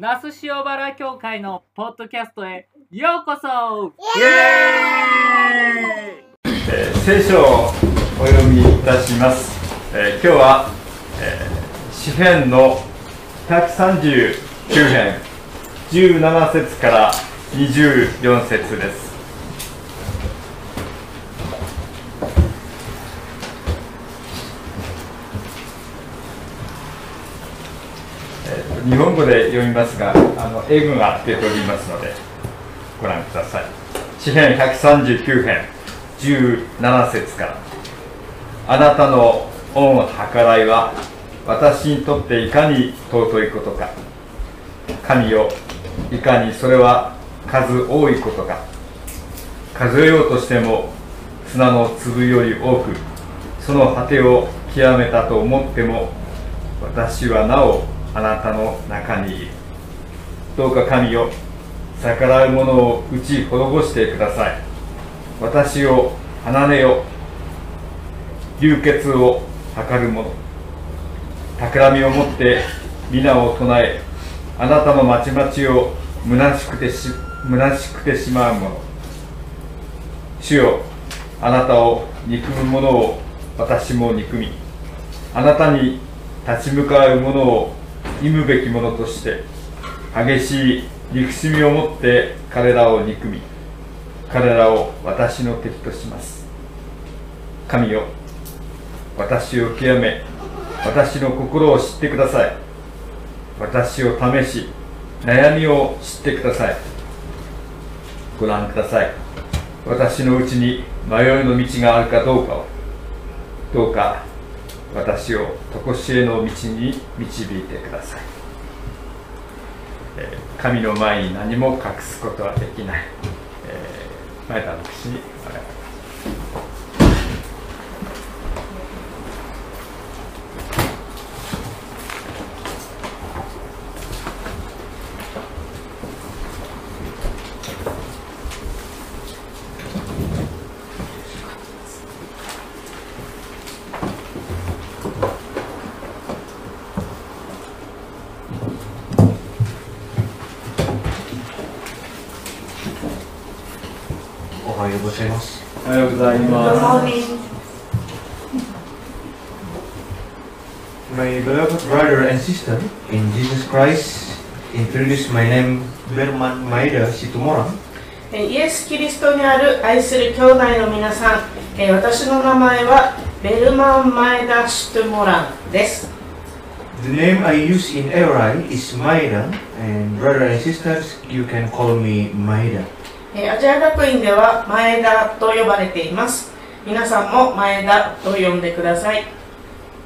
那須塩原教会のポッドキャストへようこそ。イエーイ、えー、聖書をお読みいたします、えー、今日は、えー、詩編の139編17節から24節です。日本語で読みますがあの英語が出ておりますのでご覧ください。詩編139編17節から。あなたの恩計らいは私にとっていかに尊いことか。神よいかにそれは数多いことか。数えようとしても砂の粒より多くその果てを極めたと思っても私はなおあなたの中にいるどうか神よ逆らう者を打ち滅ぼしてください。私を離れよ流血を図る者。企みを持って皆を唱えあなたの町々を虚しくてし虚しくてしまう者。主よあなたを憎む者を私も憎みあなたに立ち向かう者を忌むべきものとして激しい憎しみを持って彼らを憎み彼らを私の敵とします。神よ私を極め私の心を知ってください。私を試し悩みを知ってください。ご覧ください。私のうちに迷いの道があるかどうかを。どうか私を常しえの道に導いてください。神の前に何も隠すことはできない、え、前田牧師にお願いしますざいます。おはようございます。My beloved brother and sister in Jesus Christ, introduce my name Berman Maeda Situmoran. イエス・キリストにある愛する兄弟の皆さん、私の名前はベルマン・マエダ・シュトゥモランです。The name I use in Erai is Maeda, and brother and sisters, you can call me Maeda. えアジア学院では前田と呼ばれています皆さんも前田と呼んでください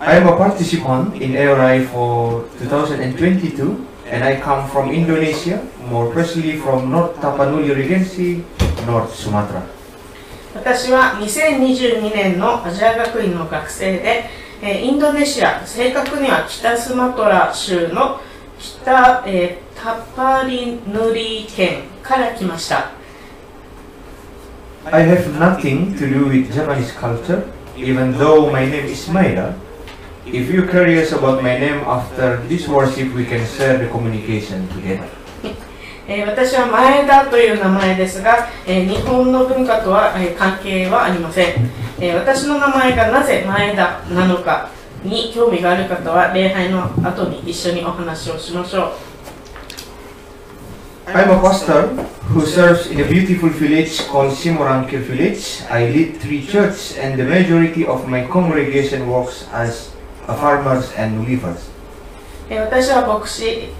I am a participant in ARI for 2022 and I come from Indonesia, more precisely from North Tapanuli Regency, North Sumatra. 私は2022年のアジア学院の学生で、えインドネシア、正確には北スマトラ州の北、えー、タパリヌリ県から来ました。I have nothing to do with Japanese culture, even though my name is Maeda. If you're curious about my name after this worship, we can share the communication together. えー、私は前田という名前ですが、えー、日本の文化とは、えー、関係はありません、えー、私の名前がなぜ前田なのかに興味がある方は礼拝の後に一緒にお話をしましょう I'm a pastor who serves in a beautiful village called Simorangkir Village. I lead three churches and the majority of my congregation works as a farmers and weavers. 私は牧師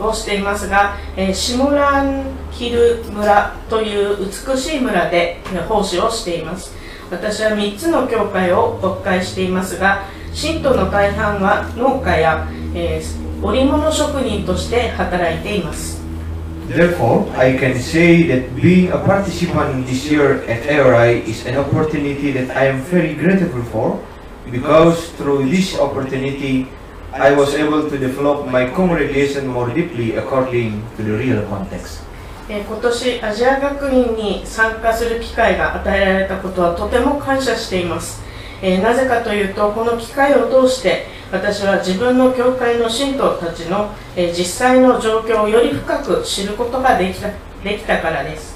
をしていますが、シモランキル村という美しい村で奉仕をしています。私は3つの教会を牧会していますが、信徒の大半は農家や、えー、織物職人として働いています。Therefore, I can say that being a participant this year at ARI is an opportunity that I am very grateful for because through this opportunity, I was able to develop my congregation more deeply according to the real context. 今年アジア学院に参加する機会が与えられたことはとても感謝しています、 えー、なぜかというとこの機会を通して私は自分の教会の信徒たちの、えー実際の状況をより深く知ることができたできたからです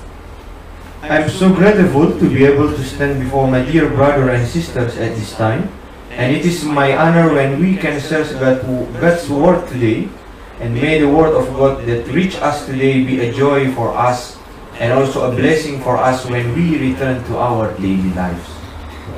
I'm so grateful to be able to stand before my dear brother and sisters at this time, and it is my honor when we can search God, God's word today, and may the word of God that reach us today be a joy for us and also a blessing for us when we return to our daily lives.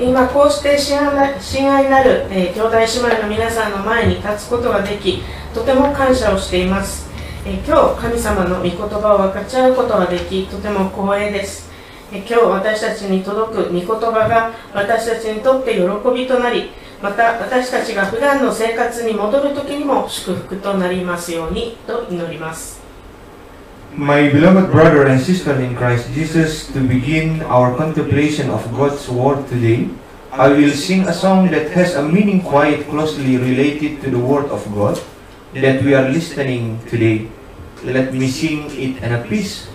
今こうして親愛ななる、えー兄弟姉妹の皆さんの前に立つことができとても感謝をしています、えー今日神様の御言葉を分かち合うことができとても光栄です、えー今日私たちに届く御言葉が私たちにとって喜びとなりまた私たちが普段の生活に戻る時にも祝福となりますようにと祈ります。My beloved brother and sister in Christ Jesus, to begin our contemplation of God's Word today, I will sing a song that has a meaning quite closely related to the Word of God that we are listening today. Let me sing it in a piece,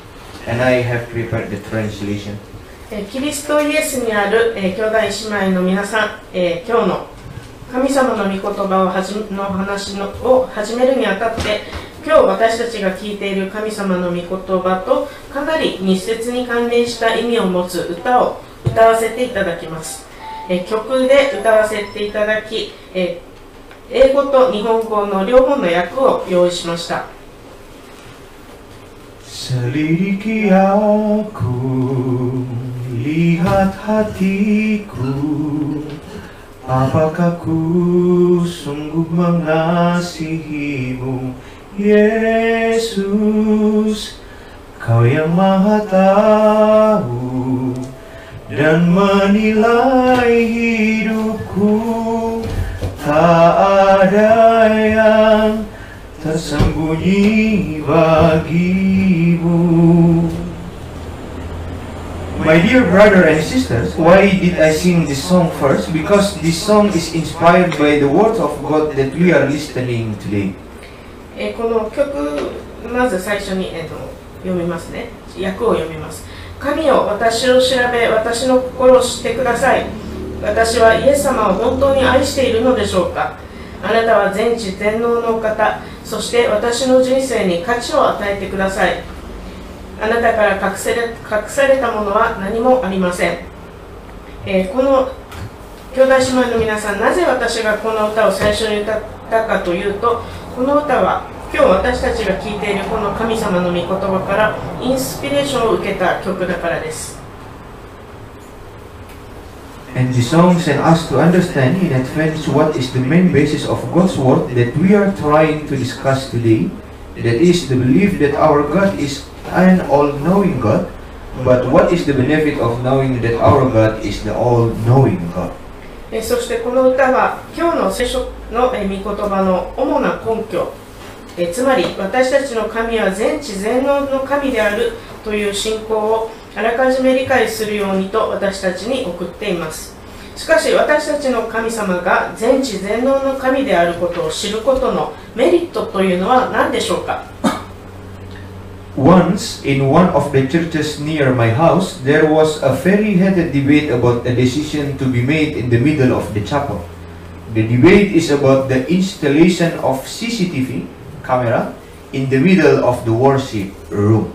and I have prepared the translation. キリストイエスにある、えー兄弟姉妹の皆さん、えー今日の神様の御言葉をはじの話のを始めるにあたって今日私たちが聞いている神様の御言葉とかなり密接に関連した意味を持つ歌を歌わせていただきます、え曲で歌わせていただき、え英語と日本語の両方の訳を用意しました。Selidiki aku, lihat hatiku Apakah ku sungguh mengasihimu Yesus Kau yang maha tahu Dan menilai hidupku Tak ada yang tersembunyi bagimu. My dear brother and sisters, why did I sing this song first? Because this song is inspired by the words of God that we are listening today. えーこの曲まず最初に、えーと読みますね。訳を読みます。神よ私を調べ私の心を知ってください。私はイエス様を本当に愛しているのでしょうか。あなたは全知全能の方。そして私の人生に価値を与えてください。あなたから隠せれ隠されたものは何もありません、えーこの兄弟姉妹の皆さんなぜ私がこの歌を最初に歌ったかというとこの歌は今日私たちが聴いているこの神様の御言葉からインスピレーションを受けた曲だからです And the song sent us to understand in advance what is the main basis of God's word that we are trying to discuss today. That is the belief that our God is an all-knowing God. But what is the benefit of knowing that our God is the all-knowing God? えーそしてこの歌は今日の聖書の御言葉の主な根拠。えつまり私たちの神は全知全能の神であるという信仰をあらかじめ理解するようにと私たちに送っています。しかし私たちの神様が全知全能の神であることを知ることのメリットというのは何でしょうか？Once, in one of the churches near my house, there was a very heated debate about a decision to be made in the middle of the chapel. The debate is about the installation of CCTV camera in the middle of the worship room.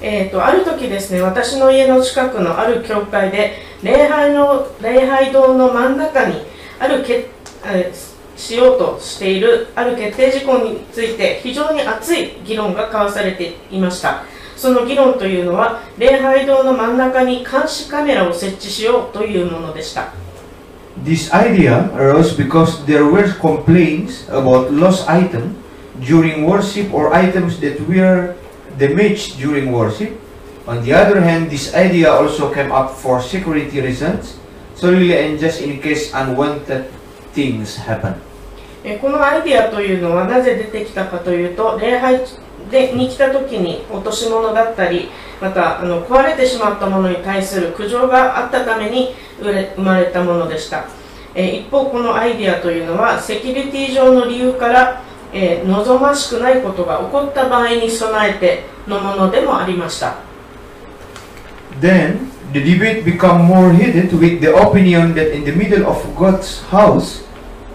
えー、とある時ですね私の家の近くのある教会で礼拝の礼拝堂の真ん中にあるけ、えーしようとしているある決定事項について非常に熱い議論が交わされていましたその議論というのは礼拝堂の真ん中に監視カメラを設置しようというものでした This idea arose because there were complaints about lost items during worship or items that were damaged during worship. On the other hand, this idea also came up for security reasons, solely and just in case unwanted things happen. えーこのアイデアというのはなぜ出てきたかというと礼拝 でに来た時に落とし物だったりまたあの壊れてしまったものに対する苦情があったために生れ生まれたものでした、えー一方このアイデアというのはセキュリティ上の理由から、えー望ましくないことが起こった場合に備えてのものでもありました Then the debate became more heated with the opinion that in the middle of God's house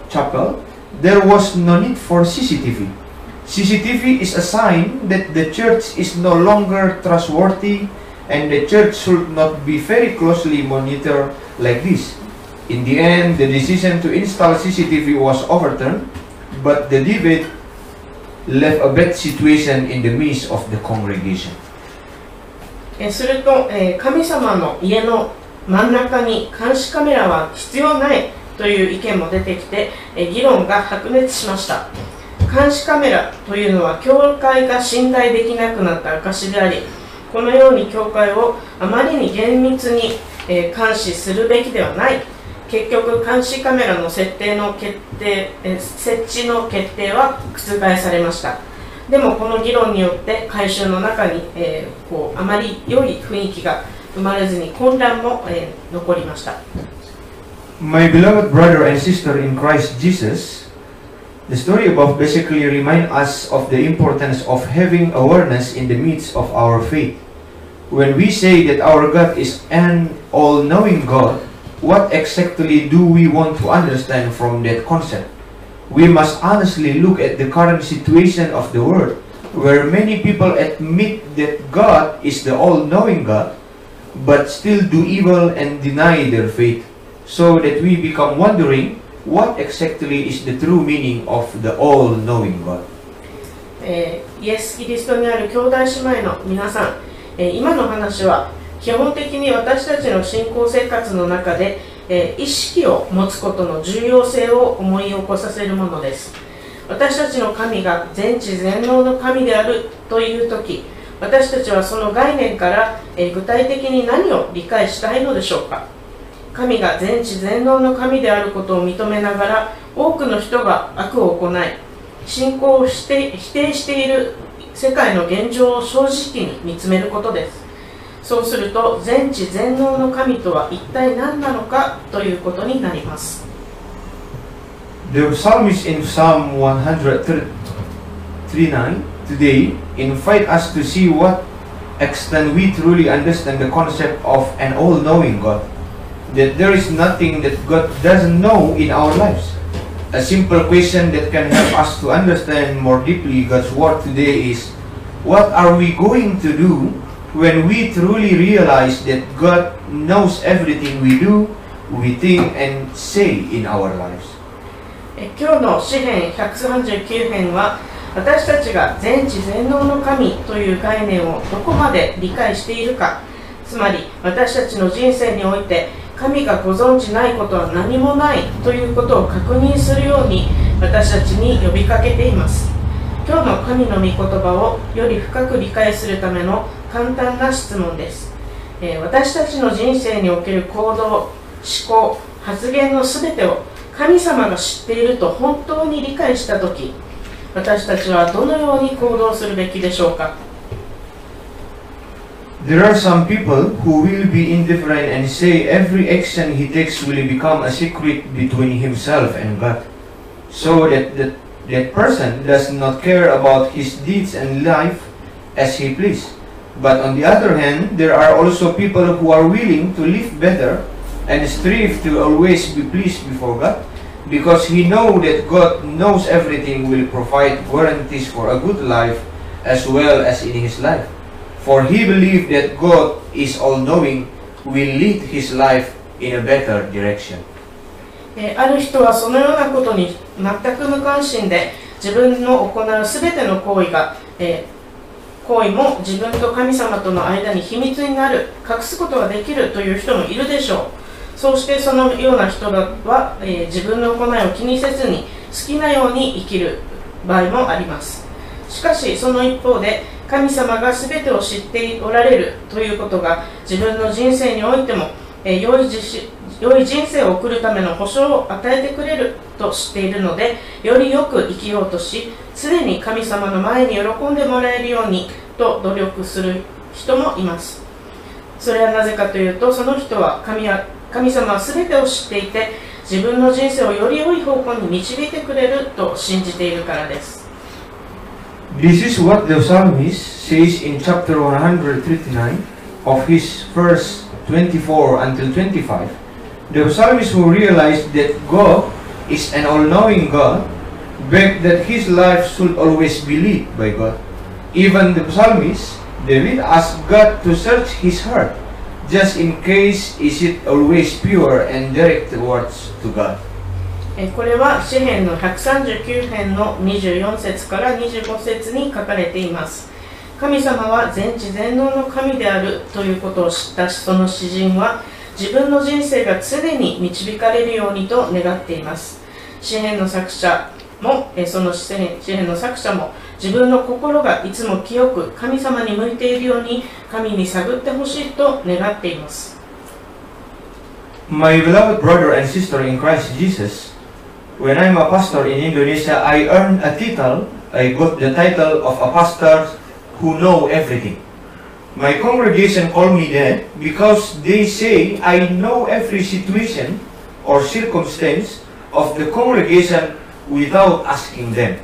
chapel, there was no need for CCTV. CCTV is a sign that the church is no longer trustworthy and the church should not be very closely monitored like this. In the end, the decision to install CCTV was overturned, but the debate left a bad situation in the midst of the congregation. すると、えー神様の家の真ん中に監視カメラは必要ないという意見も出てきて、えー議論が白熱しました監視カメラというのは教会が信頼できなくなった証でありこのように教会をあまりに厳密に、え監視するべきではない。結局監視カメラの設定の決定、え設置の決定は覆されました。でもこの議論によって改宗の中に、えーこうあまり良い雰囲気が生まれずに混乱も、えー残りました。My beloved brother and sister in Christ Jesus, the story above basically remind us of the importance of having awareness in the midst of our faith. When we say that our God is an all-knowing God, what exactly do we want to understand from that concept? We must honestly look at the current situation of the world, where many people admit that God is the all-knowing God, but still do evil and deny their faith so that we become wondering what exactly is the true meaning of the all-knowing God? えーイエス・キリストにある兄弟姉妹の皆さん、今の話は基本的に私たちの信仰生活の中で、意識を持つことの重要性を思い起こさせるものです私たちの神が全知全能の神であるという時私たちはその概念から、具体的に何を理解したいのでしょうか？神が全知全能の神であることを認めながら多くの人が悪を行い信仰をして否定している世界の現状を正直に見つめることですそうすると全知全能の神とは一体何なのかということになります The psalmist in Psalm 139 today invite us to see what extent we truly understand the concept of an all-knowing God. That there is nothing that God doesn't know in our lives. A simple question that can help us to understand more deeply God's word today is what are we going to do when we truly realize that God knows everything we do, we think and say in our lives? え今日の詩編139編は私たちが全知全能の神という概念をどこまで理解しているかつまり私たちの人生において神がご存知ないことは何もないということを確認するように私たちに呼びかけています。今日の神の御言葉をより深く理解するための簡単な質問です、えー私たちの人生における行動思考発言のすべてを神様が知っていると本当に理解したとき私たちはどのように行動するべきでしょうか？There are some people who will be indifferent and say every action he takes will become a secret between himself and God, so that that, that person does not care about his deeds and life as he please. But on the other hand, there are also people who are willing to live better and strive to always be pleased before God, because he know that God knows everything will provide guarantees for a good life as well as in his life. For he believed that God is all knowing, will lead his life in a better direction. えある人はそのようなことに全く無関心で自分の行うすべての行為が、えー行為も自分と神様との間に秘密になる隠すことができるという人もいるでしょうそうしてそのような人は、えー自分の行いを気にせずに好きなように生きる場合もありますしかしその一方で神様が全てを知っておられるということが自分の人生においても、えー良い良い人生を送るための保証を与えてくれると知っているのでよりよく生きようとし常に神様の前に喜んでもらえるようにと努力する人もいます。それはなぜかというとその人は神は神様は全てを知っていて自分の人生をより良い方向に導いてくれると信じているからです。This is what the psalmist says in chapter 139 of his verse 24 until 25. The psalmist who realized that God is an all-knowing God, begged that his life should always be led by God. Even the psalmist, David asked God to search his heart, just in case is it always pure and direct towards to God. これは詩編の139編の24節から25節に書かれています。神様は全知全能の神であるということを知ったその詩人は自分の人生が常に導かれるようにと願っています。詩編の作者もその詩編詩編の作者も自分の心がいつも清く神様に向いているように神に探ってほしいと願っています。My beloved brother and sister in Christ Jesus, when I'm a pastor in Indonesia, I earned a title. I got the title of a pastor who know everything. My congregation call me that because they say I know every situation or circumstance of the congregation without asking them.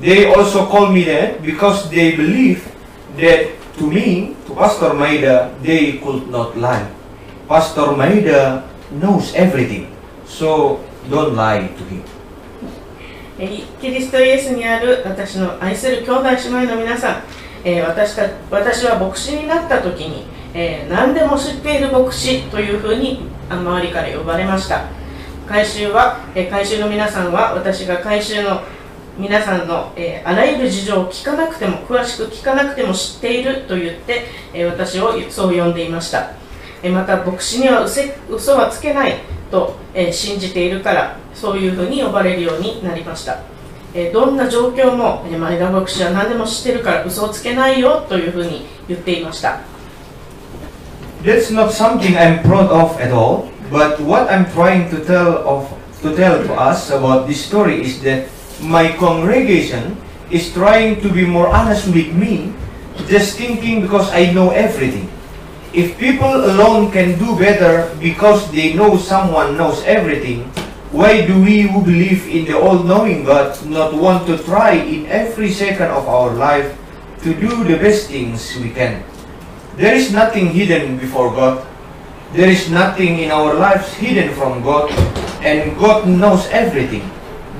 They also call me that because they believe that to me, to Pastor Maida, they could not lie. Pastor Maida knows everything, so キリストイエスにある私の愛する兄弟姉妹の皆さん、えー私た私は牧師になった時に、えー何でも知っている牧師というふうに周りから呼ばれました。改宗は、えー改宗の皆さんは私が改宗の皆さんの、えーあらゆる事情を聞かなくても詳しく聞かなくても知っていると言って、えー私をそう呼んでいました。また牧師には嘘はつけないと、え信じているからそういうふうに呼ばれるようになりました、えどんな状況も、え前田牧師は何でも知ってるから嘘をつけないよというふうに言っていました That's not something I'm proud of at all. But what I'm trying to tell of to tell to us about this story is that my congregation is trying to be more honest with me, just thinking because I know everything. If people alone can do better because they know someone knows everything, why do we who believe in the all-knowing God not want to try in every second of our life to do the best things we can? There is nothing hidden before God. There is nothing in our lives hidden from God, and God knows everything.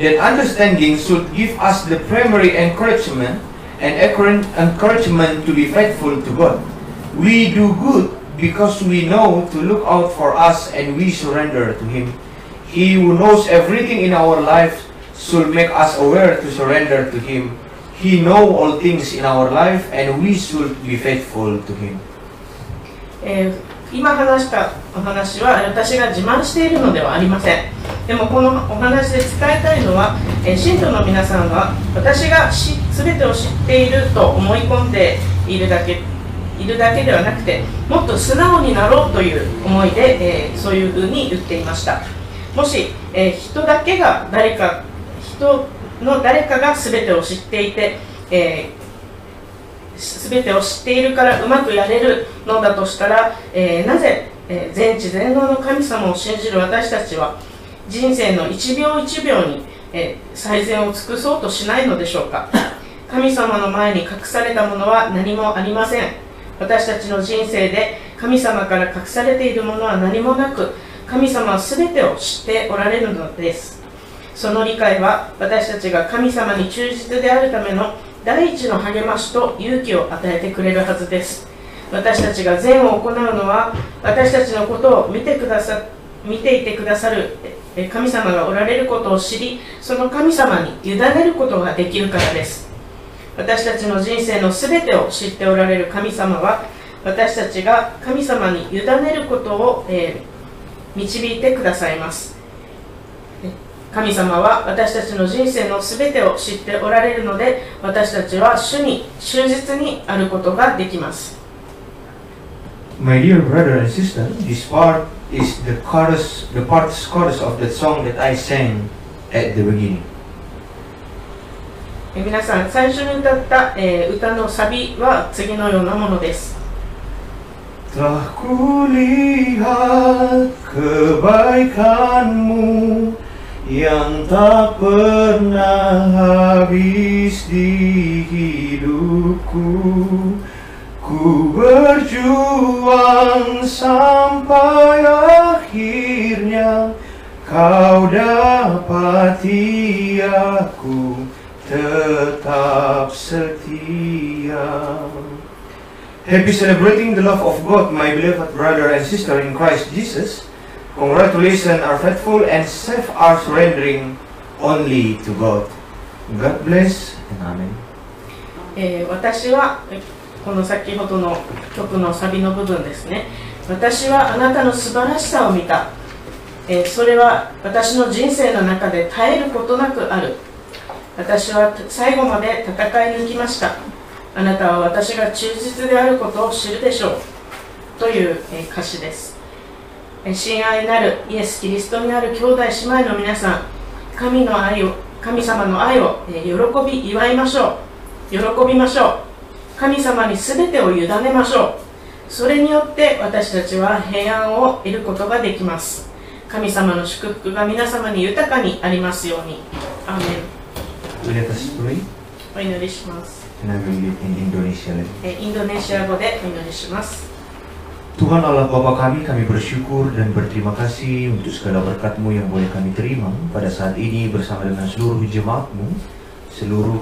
That understanding should give us the primary encouragement and encourage- encouragement to be faithful to God. We do good because we know to look out for us and we surrender to Him. He who knows everything in our lives should make us aware to surrender to Him. He know all things in our life and we should be faithful to Him. えー今話したお話は私が自慢しているのではありませんでもこのお話で伝えたいのは、えー信徒の皆さんは私がし全てを知っていると思い込んでいるだけいるだけではなくてもっと素直になろうという思いで、えーそういうふうに言っていました。もし、えー人だけが誰か人の誰かが全てを知っていて、えー全てを知っているからうまくやれるのだとしたら、えーなぜ、え全知全能の神様を信じる私たちは人生の一秒一秒に、え最善を尽くそうとしないのでしょうか。神様の前に隠されたものは何もありません。私たちの人生で神様から隠されているものは何もなく神様は全てを知っておられるのです。その理解は私たちが神様に忠実であるための第一の励ましと勇気を与えてくれるはずです。私たちが善を行うのは私たちのことを見てくださ見ていてくださる神様がおられることを知りその神様に委ねることができるからです。私たちの人生の全てを知っておられる神様は私たちが神様に委ねることを、えー導いてくださいます神様は私たちの人生の全てを知っておられるので私たちは主に忠実にあることができます My dear brother and sister, this part is the chorus, the part chorus of the song that I sang at the beginning. え皆さん最初に歌った、えー歌のサビは次のようなものです Telah kulihat kebaikanmu yang tak pernah habis di hidupku. Ku berjuang sampai akhirnya Kau dapati aku tetap setia. Happy celebrating the love of God, my beloved brother and sister in Christ Jesus. Congratulations are faithful and self are surrendering only to God. God bless and Amen. えー私はこの先ほどの曲のサビの部分ですね私はあなたの素晴らしさを見た、えーそれは私の人生の中で絶えることなくある私は最後まで戦い抜きました。あなたは私が忠実であることを知るでしょう。という、歌詞です。親愛なるイエス・キリストにある兄弟姉妹の皆さん神の愛を神様の愛を、喜び祝いましょう。喜びましょう。神様に全てを委ねましょう。それによって私たちは平安を得ることができます。神様の祝福が皆様に豊かにありますように。アーメン。Let us pray ンお祈りします and I will read in Indonesia. えーインドネシア語でお祈りします Tuhan Allah Bapa kami, kami bersyukur dan berterima kasih untuk segala berkat-Mu yang boleh kami terima pada saat ini bersama dengan seluruh jemaat-Mu, seluruh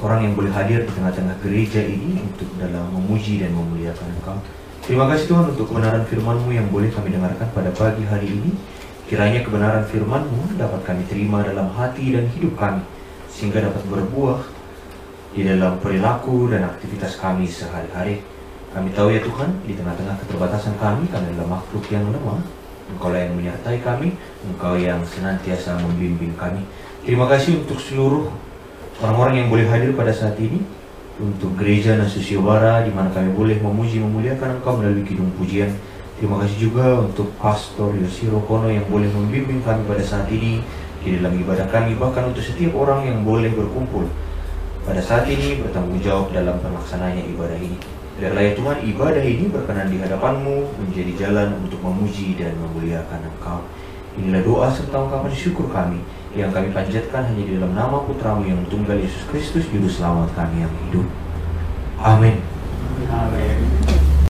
orang yang boleh hadir di tengah-tengah gereja ini untuk dalam memuji dan memuliakan Engkau. Terima kasih Tuhan untuk kebenaran firman-Mu yang boleh kami dengarkan pada pagi hari ini. Kiranya kebenaran firman-Mu dapat kami terima dalam hati dan hidup kami, sehingga dapat berbuah di dalam perilaku dan aktivitas kami sehari-hari. Kami tahu ya Tuhan, di tengah-tengah keterbatasan kami, kami adalah makhluk yang lemah. Engkau yang menyertai kami, Engkau yang senantiasa membimbing kami. Terima kasih untuk seluruh orang-orang yang boleh hadir pada saat ini, untuk gereja Nasusiobara, di mana kami boleh memuji memuliakan Engkau melalui kidung pujian. Terima kasih juga untuk Pastor Yosiro Kono yang boleh membimbing kami pada saat ini di dalam ibadah kami, bahkan untuk setiap orang yang boleh berkumpul pada saat ini bertanggung jawab dalam pelaksanaannya ibadah ini. Biarlah ya Tuhan ibadah ini berkenan di hadapan-Mu menjadi jalan untuk memuji dan memuliakan Engkau. Inilah doa serta ungkapan syukur kami yang kami panjatkan hanya di dalam nama Putramu yang tunggal Yesus Kristus Juru Selamat kami yang hidup. Amin.